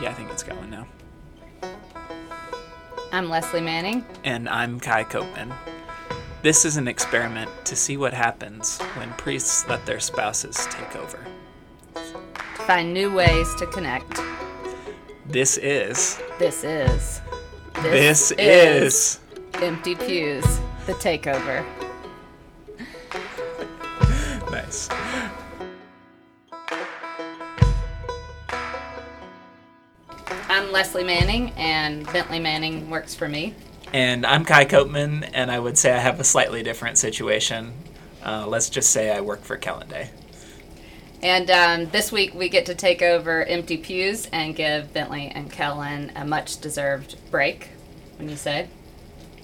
Yeah, I think it's going now. I'm Leslie Manning. And I'm Kai Copeman. This is an experiment to see what happens when priests let their spouses take over. To find new ways to connect. This is. This is. This, is. Empty Pews, the takeover. Leslie Manning, and Bentley Manning works for me. And I'm Kai Copeman, and I would say I have a slightly different situation. Uh, let's just say I work for Kellen Day. And um, this week we get to take over Empty Pews and give Bentley and Kellen a much deserved break, when you say.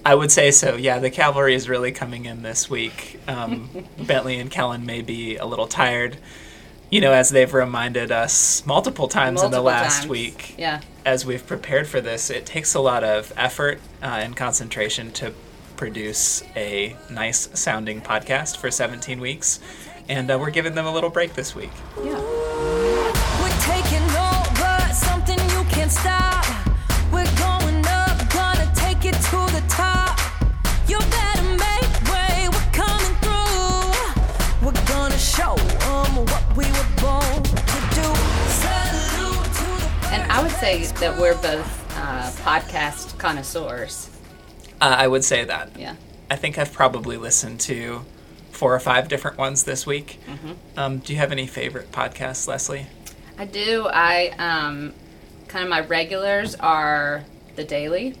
I would say so. Yeah, the cavalry is really coming in this week. Um, Bentley and Kellen may be a little tired, you know, as they've reminded us multiple times in the last times. week. Yeah. As we've prepared for this, it takes a lot of effort uh, and concentration to produce a nice sounding podcast for 17 weeks. And uh, we're giving them a little break this week. Yeah. Say that we're both uh, podcast connoisseurs. Uh, I would say that. Yeah. I think I've probably listened to four or five different ones this week. Um, do you have any favorite podcasts, Leslie? I do. I um, kind of my regulars are the Daily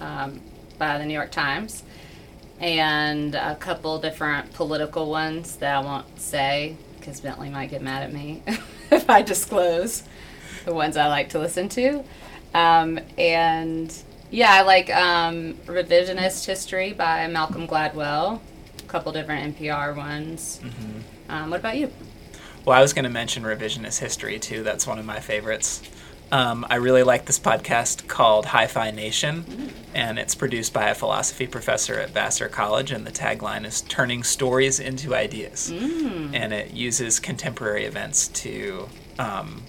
um, by the New York Times, and a couple different political ones that I won't say because Bentley might get mad at me if I disclose the ones I like to listen to. Um, and yeah, I like um, Revisionist History by Malcolm Gladwell. A couple different NPR ones. Um, what about you? Well, I was going to mention revisionist history too. That's one of my favorites. Um, I really like this podcast called Hi-Fi Nation, and it's produced by a philosophy professor at Vassar College, and the tagline is "Turning Stories into Ideas," and it uses contemporary events to, um,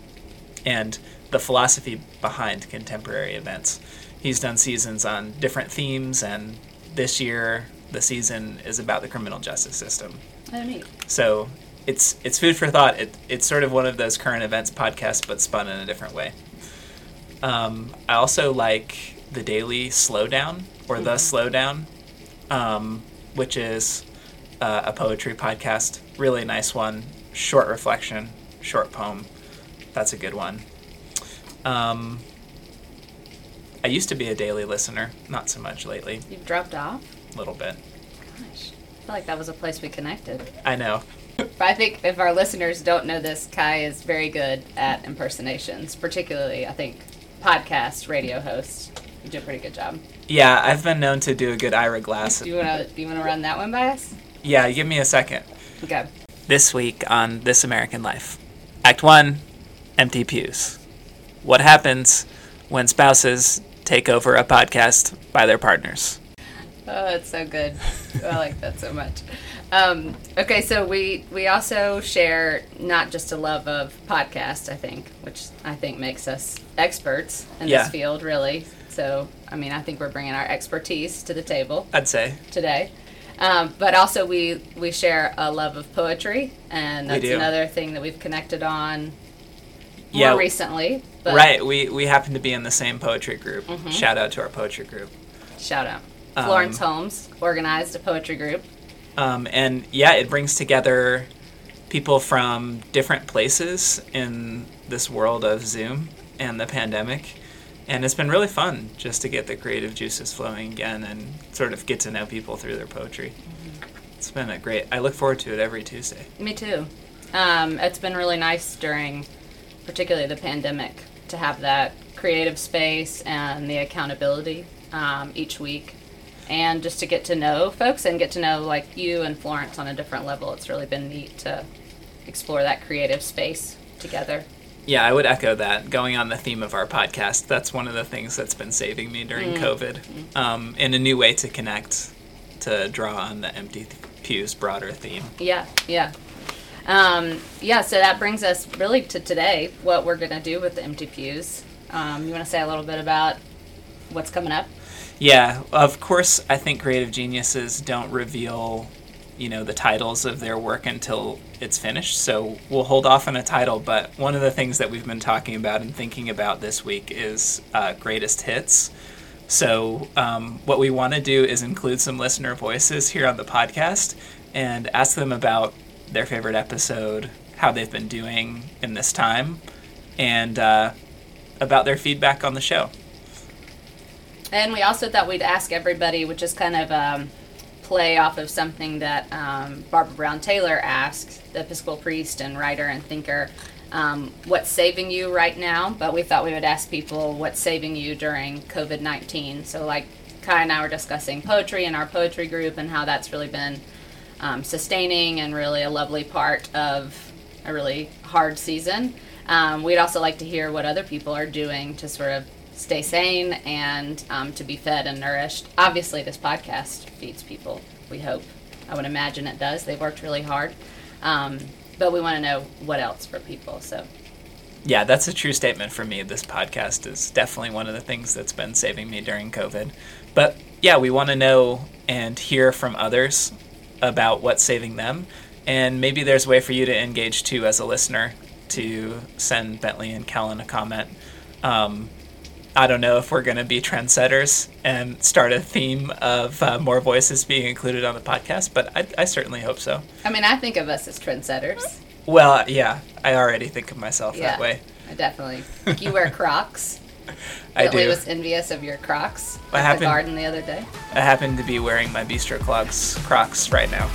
and the philosophy behind contemporary events. He's done seasons on different themes, and this year the season is about the criminal justice system. Oh, neat. So it's it's food for thought. It, it's sort of one of those current events podcasts, but spun in a different way. Um, I also like the daily slowdown or the slowdown, um, which is uh, a poetry podcast. Really nice one. Short reflection, short poem. That's a good one. Um, I used to be a daily listener, not so much lately. You've dropped off. A little bit. Gosh, I feel like that was a place we connected. I know. But I think if our listeners don't know this, Kai is very good at impersonations, particularly, I think, podcast radio host. You do a pretty good job. Yeah, I've been known to do a good Ira Glass. Do you wanna do you wanna run that one by us? Yeah, give me a second. Okay. This week on This American Life. Act 1 Empty Pews. What happens when spouses take over a podcast by their partners? Oh, it's so good. I like that so much. Um, okay, so we we also share not just a love of podcast, I think, which I think makes us experts in Yeah. this field, really. So, I mean, I think we're bringing our expertise to the table. I'd say. today. Um, but also, we we share a love of poetry, and that's another thing that we've connected on more Yeah. recently. But Right, we, we happen to be in the same poetry group. Mm-hmm. Shout out to our poetry group. Shout out. Um, Florence Holmes organized a poetry group. Um, and yeah, it brings together people from different places in this world of Zoom and the pandemic. And it's been really fun just to get the creative juices flowing again and sort of get to know people through their poetry. It's been a great, I look forward to it every Tuesday. Me too. Um, it's been really nice during, particularly the pandemic, to have that creative space and the accountability um, each week, and just to get to know folks and get to know like you and Florence on a different level. It's really been neat to explore that creative space together. Yeah, I would echo that. Going on the theme of our podcast, that's one of the things that's been saving me during COVID, um, and a new way to connect, to draw on the empty pews broader theme. Yeah, yeah. Um, yeah, so that brings us really to today, what we're going to do with the empty pews. Um, you want to say a little bit about what's coming up? Yeah, of course, I think creative geniuses don't reveal, you know, the titles of their work until it's finished. So we'll hold off on a title. But one of the things that we've been talking about and thinking about this week is uh, greatest hits. So um, what we want to do is include some listener voices here on the podcast and ask them about their favorite episode, how they've been doing in this time, and uh, about their feedback on the show. And we also thought we'd ask everybody, which is kind of um, play off of something that um, Barbara Brown Taylor asked, the Episcopal priest and writer and thinker, um, what's saving you right now? But we thought we would ask people what's saving you during COVID 19. So, like Kai and I were discussing poetry in our poetry group and how that's really been um, sustaining and really a lovely part of a really hard season. Um, we'd also like to hear what other people are doing to sort of stay sane and um, to be fed and nourished. Obviously, this podcast feeds people, we hope. I would imagine it does. They've worked really hard. Um, but we want to know what else for people. So, Yeah, that's a true statement for me. This podcast is definitely one of the things that's been saving me during COVID. But yeah, we want to know and hear from others about what's saving them. And maybe there's a way for you to engage too as a listener to send Bentley and Kellen a comment. Um, I don't know if we're going to be trendsetters and start a theme of uh, more voices being included on the podcast, but I, I certainly hope so. I mean, I think of us as trendsetters. Well, yeah, I already think of myself Yeah. that way. I definitely. You wear Crocs. I do. was envious of your Crocs What at happened? the garden the other day. I happen to be wearing my Bistro Clogs Crocs right now.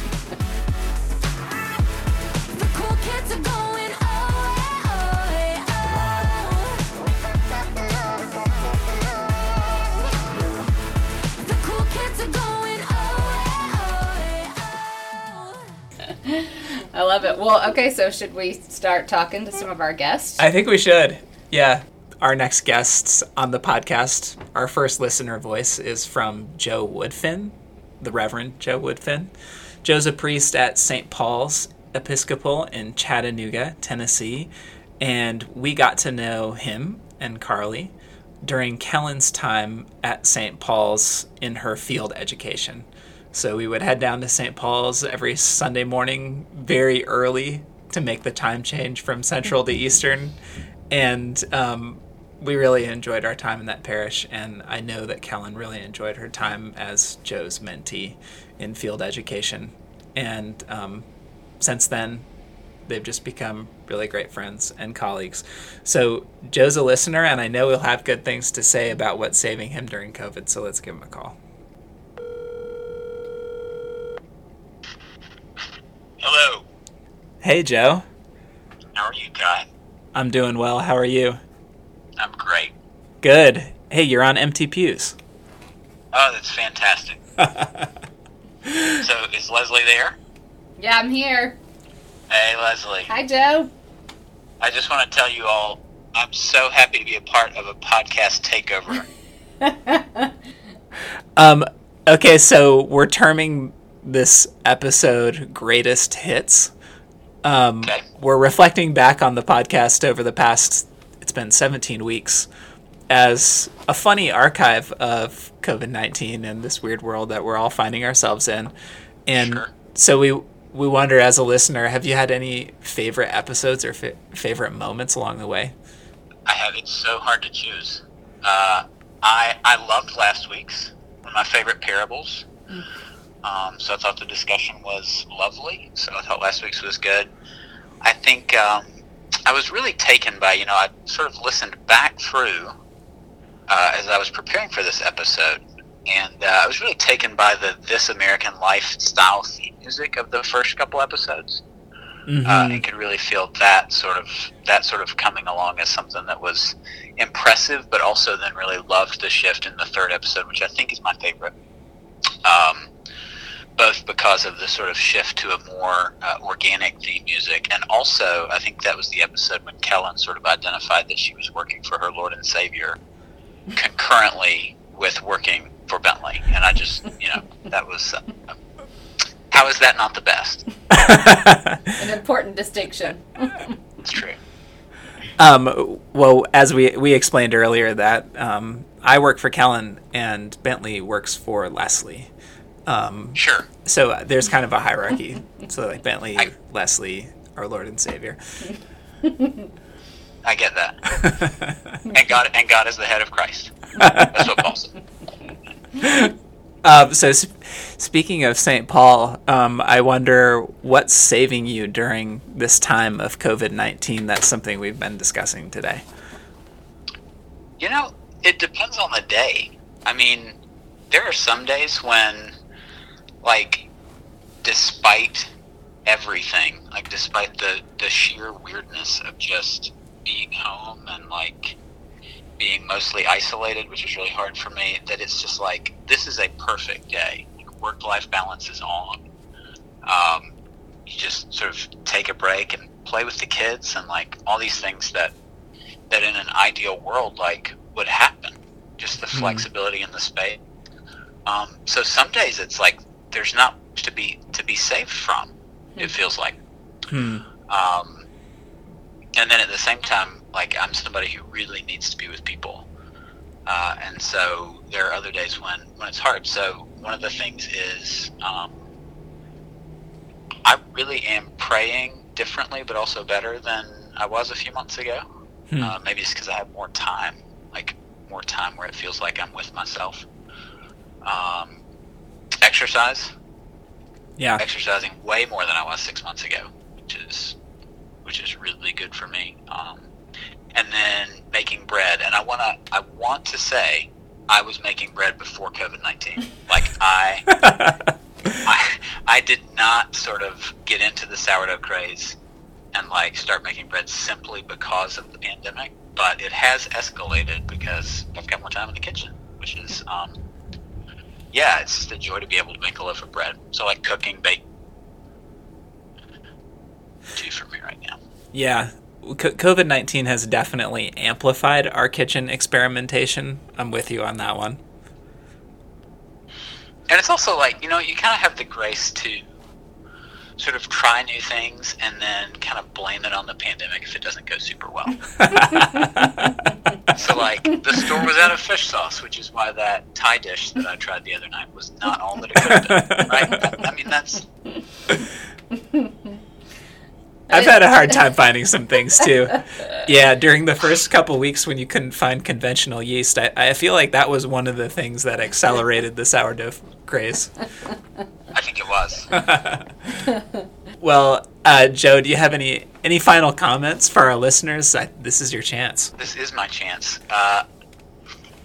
The cool kids are going away. The cool kids are going eh, away, I love it. Well, okay, so should we start talking to some of our guests? I think we should. Yeah. Our next guests on the podcast, our first listener voice is from Joe Woodfin, the Reverend Joe Woodfin. Joe's a priest at St. Paul's Episcopal in Chattanooga, Tennessee, and we got to know him and Carly during Kellen's time at St. Paul's in her field education. So we would head down to St. Paul's every Sunday morning very early to make the time change from Central to Eastern. And um, we really enjoyed our time in that parish. And I know that Kellen really enjoyed her time as Joe's mentee in field education. And um, since then, they've just become really great friends and colleagues. So Joe's a listener, and I know he'll have good things to say about what's saving him during COVID. So let's give him a call. Hello. Hey, Joe. How are you, Kai? I'm doing well. How are you? I'm great. Good. Hey, you're on Empty Pews. Oh, that's fantastic. so, is Leslie there? yeah, I'm here. Hey, Leslie. Hi, Joe. I just want to tell you all I'm so happy to be a part of a podcast takeover. Um, okay, so we're terming this episode Greatest Hits. Um, Okay. We're reflecting back on the podcast over the past, it's been 17 weeks, as a funny archive of COVID 19 and this weird world that we're all finding ourselves in. And Sure. so we, we wonder, as a listener, have you had any favorite episodes or fa- favorite moments along the way? I have it's so hard to choose. Uh, I I loved last week's one of my favorite parables. Um, so I thought the discussion was lovely. So I thought last week's was good. I think um, I was really taken by you know I sort of listened back through uh, as I was preparing for this episode, and uh, I was really taken by the This American Lifestyle theme music of the first couple episodes Mhm. uh, and could really feel that sort of that sort of coming along as something that was impressive, but also then really loved the shift in the third episode, which I think is my favorite. Um, both because of the sort of shift to a more uh, organic theme music, and also I think that was the episode when Kellen sort of identified that she was working for her Lord and Savior concurrently with working for Bentley, and I just you know that was. Uh, how is that not the best? An important distinction. It's true. Um, well, as we we explained earlier, that um, I work for Kellen and Bentley works for Leslie. Um, Sure. so uh, there's kind of a hierarchy. so like Bentley, I- Leslie, our Lord and Savior. I get that. and God and God is the head of Christ. That's what Paul said. Um, so sp- speaking of St. Paul, um, I wonder what's saving you during this time of COVID nineteen. That's something we've been discussing today. You know, it depends on the day. I mean, there are some days when, like, despite everything, like, despite the, the sheer weirdness of just being home and, like, being mostly isolated, which is really hard for me, that it's just like, this is a perfect day. Like, work life balance is on. Um, you just sort of take a break and play with the kids and, like, all these things that that in an ideal world like would happen just the Mhm. flexibility in the space um, so some days it's like there's not much to be to be saved from it feels like Hmm. um, and then at the same time like i'm somebody who really needs to be with people uh, and so there are other days when when it's hard so one of the things is um, i really am praying differently but also better than i was a few months ago Hmm. uh, maybe it's because I have more time, like more time where it feels like I'm with myself. Um, exercise, yeah. exercising way more than I was six months ago, which is which is really good for me. Um, and then making bread, and I wanna I want to say I was making bread before COVID nineteen. Like I, I I did not sort of get into the sourdough craze and like start making bread simply because of the pandemic, but it has escalated because I've got more time in the kitchen, which is um, yeah, it's just a joy to be able to make a loaf of bread. So like cooking, baking, two for me right now. Yeah. COVID 19 has definitely amplified our kitchen experimentation. I'm with you on that one. And it's also like, you know, you kind of have the grace to sort of try new things and then kind of blame it on the pandemic if it doesn't go super well. so, like, the store was out of fish sauce, which is why that Thai dish that I tried the other night was not all that it could have been, right? I mean, that's. I've had a hard time finding some things too. Yeah, during the first couple weeks when you couldn't find conventional yeast, I, I feel like that was one of the things that accelerated the sourdough craze. I think it was. Well, uh, Joe, do you have any any final comments for our listeners? I, this is your chance. This is my chance. Uh,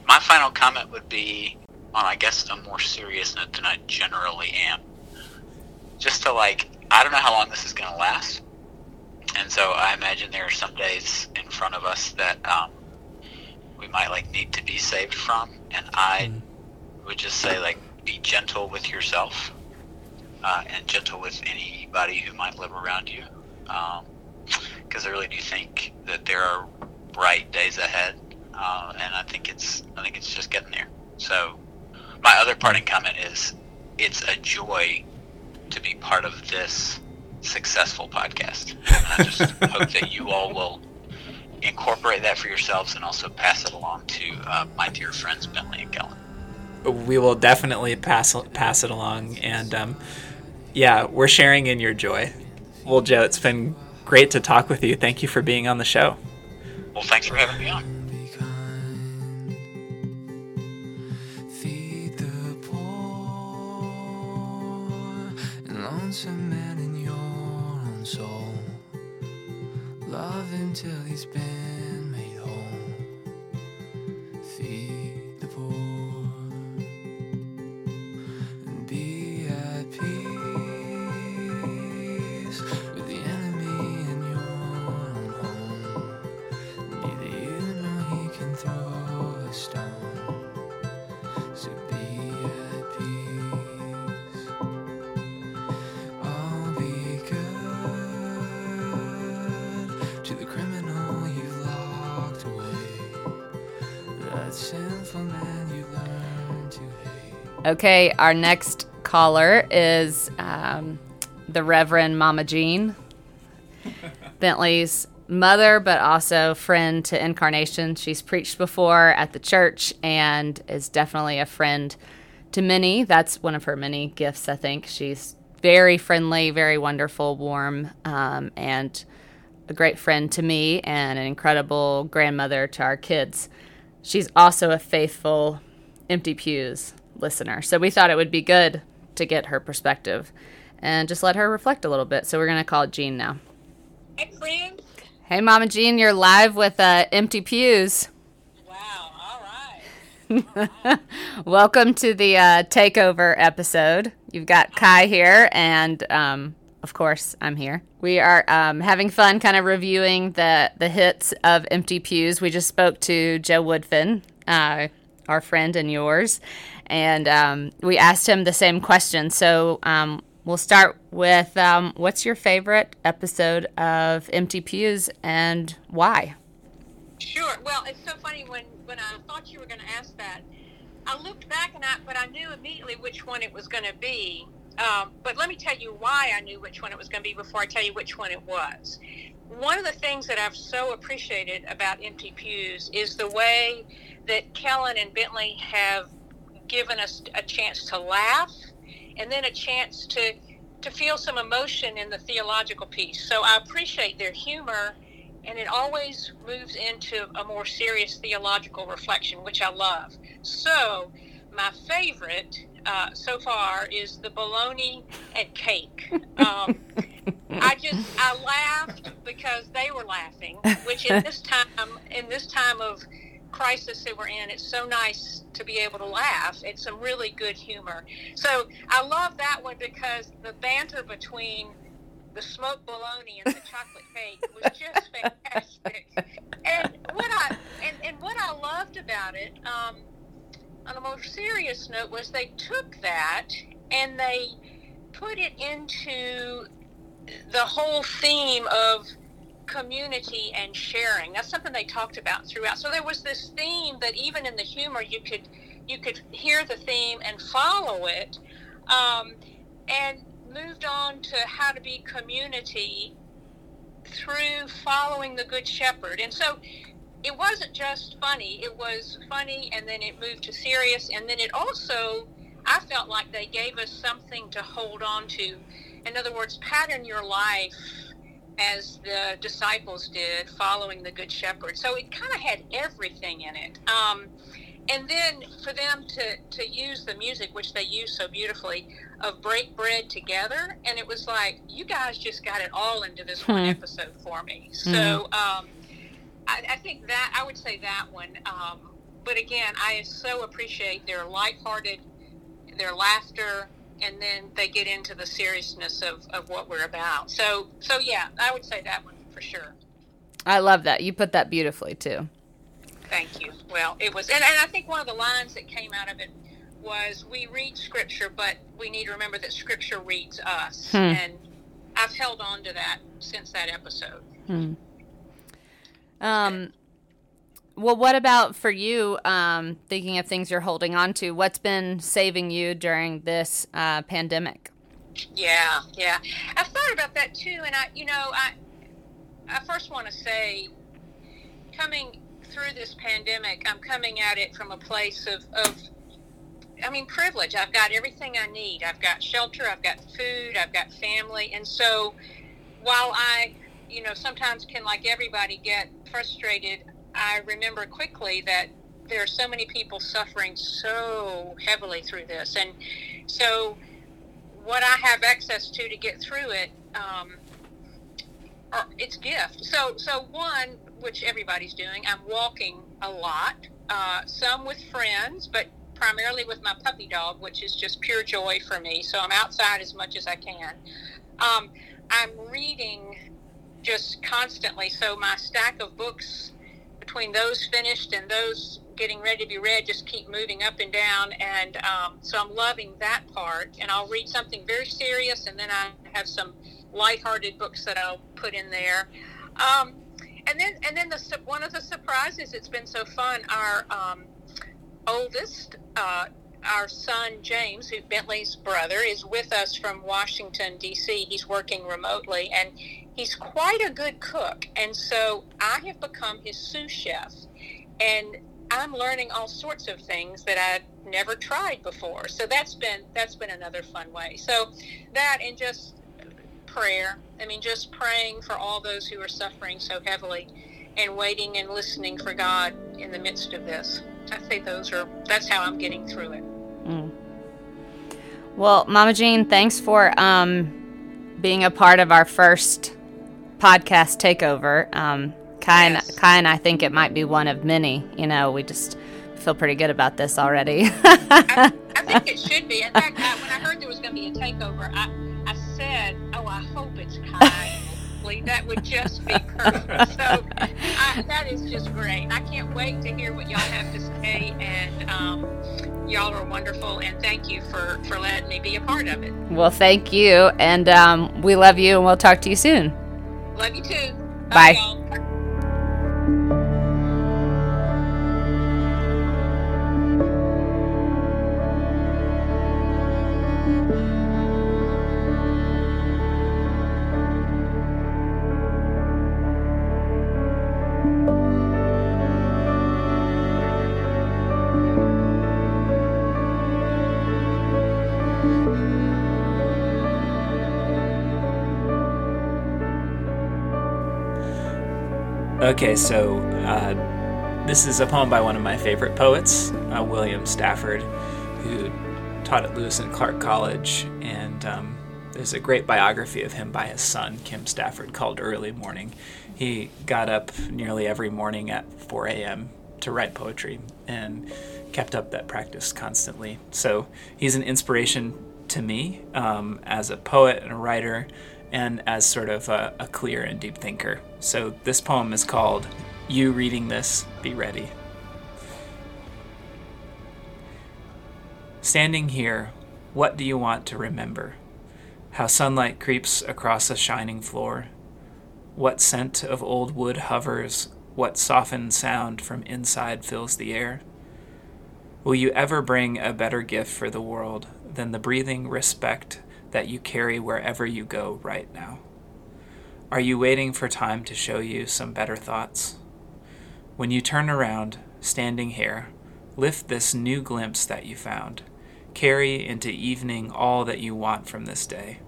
my final comment would be on, I guess, a more serious note than I generally am. Just to like, I don't know how long this is going to last, and so I imagine there are some days in front of us that um, we might like need to be saved from, and I would just say like, be gentle with yourself, uh, and gentle with anybody who might live around you. Um, because I really do think that there are bright days ahead, uh, and I think it's I think it's just getting there. So, my other parting comment is, it's a joy to be part of this successful podcast. I just hope that you all will incorporate that for yourselves and also pass it along to uh, my dear friends Bentley and Kellen. We will definitely pass pass it along, and um, yeah, we're sharing in your joy. Well, Joe, it's been great to talk with you. Thank you for being on the show. Well, thanks for having me on. Soul. Love him till he's been Okay, our next caller is um, the Reverend Mama Jean, Bentley's mother, but also friend to Incarnation. She's preached before at the church and is definitely a friend to many. That's one of her many gifts, I think. She's very friendly, very wonderful, warm, um, and a great friend to me and an incredible grandmother to our kids. She's also a faithful Empty Pews listener. So we thought it would be good to get her perspective and just let her reflect a little bit. So we're going to call Jean now. Hey, friends. Hey, Mama Jean, you're live with uh, Empty Pews. Wow, all right. Welcome to the uh, takeover episode. You've got Kai here, and um, of course, I'm here. We are um, having fun, kind of reviewing the the hits of Empty Pews. We just spoke to Joe Woodfin, uh, our friend and yours, and um, we asked him the same question. So um, we'll start with um, what's your favorite episode of Empty Pews and why? Sure. Well, it's so funny when when I thought you were going to ask that. I looked back and I, but I knew immediately which one it was going to be. Um, but let me tell you why I knew which one it was going to be before I tell you which one it was. One of the things that I've so appreciated about Empty Pews is the way that Kellen and Bentley have given us a chance to laugh and then a chance to to feel some emotion in the theological piece. So I appreciate their humor and it always moves into a more serious theological reflection, which I love. So, my favorite uh, so far is the bologna and cake. Um, I just I laughed because they were laughing, which in this time in this time of crisis that we're in, it's so nice to be able to laugh. It's some really good humor. So I love that one because the banter between the smoked bologna and the chocolate cake was just fantastic. And what I and, and what I loved about it, um, on a more serious note, was they took that and they put it into the whole theme of community and sharing. That's something they talked about throughout. So there was this theme that even in the humor you could you could hear the theme and follow it. Um, and moved on to how to be community through following the good shepherd and so it wasn't just funny it was funny and then it moved to serious and then it also i felt like they gave us something to hold on to. In other words pattern your life as the disciples did following the good shepherd. So it kind of had everything in it. Um, and then for them to, to use the music which they use so beautifully of break bread together and it was like you guys just got it all into this one Hmm. episode for me. So um, I, I think that i would say that one um, but again i so appreciate their lighthearted their laughter and then they get into the seriousness of, of what we're about so so yeah i would say that one for sure I love that. You put that beautifully too. Thank you. Well, it was, and, and I think one of the lines that came out of it was, "We read Scripture, but we need to remember that Scripture reads us." Hmm. And I've held on to that since that episode. Um, well, what about for you? Um, thinking of things you're holding on to, what's been saving you during this uh, pandemic? Yeah, yeah. I've thought about that too, and I, you know, I, I first want to say, coming through this pandemic, I'm coming at it from a place of, of, I mean, privilege. I've got everything I need. I've got shelter. I've got food. I've got family, and so while I, you know, sometimes can like everybody get frustrated, I remember quickly that there are so many people suffering so heavily through this, and so what I have access to to get through it, um, are, it's gift. So, so one, which everybody's doing, I'm walking a lot. Uh, some with friends, but primarily with my puppy dog, which is just pure joy for me. So I'm outside as much as I can. Um, I'm reading just constantly. So my stack of books between those finished and those getting ready to be read just keep moving up and down and um, so i'm loving that part and i'll read something very serious and then i have some lighthearted books that i'll put in there um, and then and then the one of the surprises it's been so fun our um, oldest uh, our son James, who Bentley's brother, is with us from Washington D.C. He's working remotely, and he's quite a good cook, and so I have become his sous chef, and I'm learning all sorts of things that I'd never tried before. So that's been that's been another fun way. So that and just prayer. I mean, just praying for all those who are suffering so heavily, and waiting and listening for God in the midst of this. I think those are that's how I'm getting through it. Well, Mama Jean, thanks for um, being a part of our first podcast takeover. Um, Kai, Yes. and, Kai and I think it might be one of many. You know, we just feel pretty good about this already. I, I think it should be. In fact, I, when I heard there was going to be a takeover, I, I said, "Oh, I hope it's Kai." That would just be perfect. So I, that is just great. I can't wait to hear what y'all have to say, and um, y'all are wonderful. And thank you for for letting me be a part of it. well, thank you. And um, we love you, and we'll talk to you soon. Love you too. Bye. y'all. Okay, so uh, this is a poem by one of my favorite poets, uh, William Stafford, who taught at Lewis and Clark College, and um, there's a great biography of him by his son, Kim Stafford, called Early Morning. He got up nearly every morning at 4 a.m. to write poetry and kept up that practice constantly. So he's an inspiration to me um, as a poet and a writer and as sort of a, a clear and deep thinker. So this poem is called You Reading This, Be Ready. Standing here, what do you want to remember? How sunlight creeps across a shining floor? What scent of old wood hovers? What softened sound from inside fills the air? Will you ever bring a better gift for the world than the breathing respect that you carry wherever you go right now? Are you waiting for time to show you some better thoughts? When you turn around, standing here, lift this new glimpse that you found. Carry into evening all that you want from this day.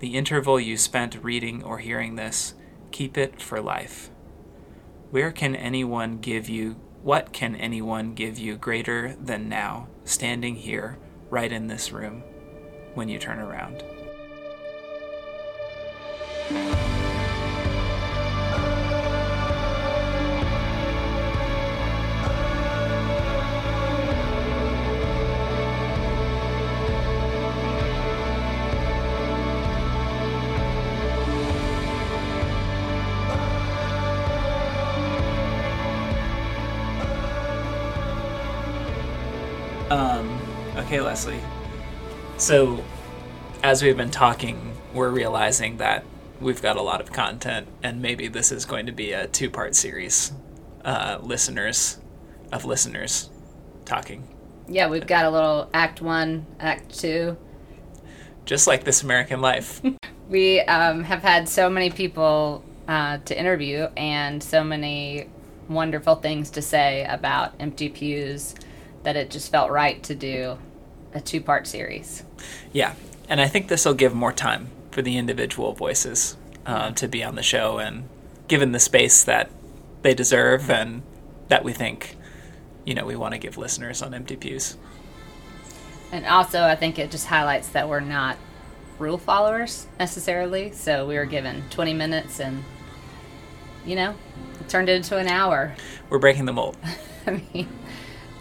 The interval you spent reading or hearing this, keep it for life. Where can anyone give you, what can anyone give you greater than now, standing here, right in this room, when you turn around? Um, okay, Leslie. So, as we've been talking, we're realizing that we've got a lot of content, and maybe this is going to be a two part series. Uh, listeners of listeners talking. Yeah, we've got a little Act One, Act Two. Just like This American Life. We um, have had so many people uh, to interview and so many wonderful things to say about empty pews that it just felt right to do a two part series. Yeah, and I think this will give more time for the individual voices uh, to be on the show and given the space that they deserve and that we think, you know, we want to give listeners on Empty Pews. And also, I think it just highlights that we're not rule followers necessarily. So we were given 20 minutes and, you know, it turned into an hour. We're breaking the mold. I mean,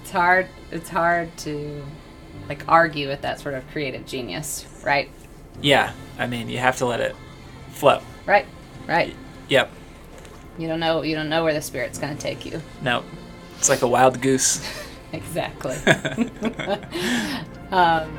it's hard. It's hard to like argue with that sort of creative genius, right? Yeah, I mean, you have to let it flow. Right, right. Yep. You don't know. You don't know where the spirit's going to take you. No, it's like a wild goose. Exactly. um,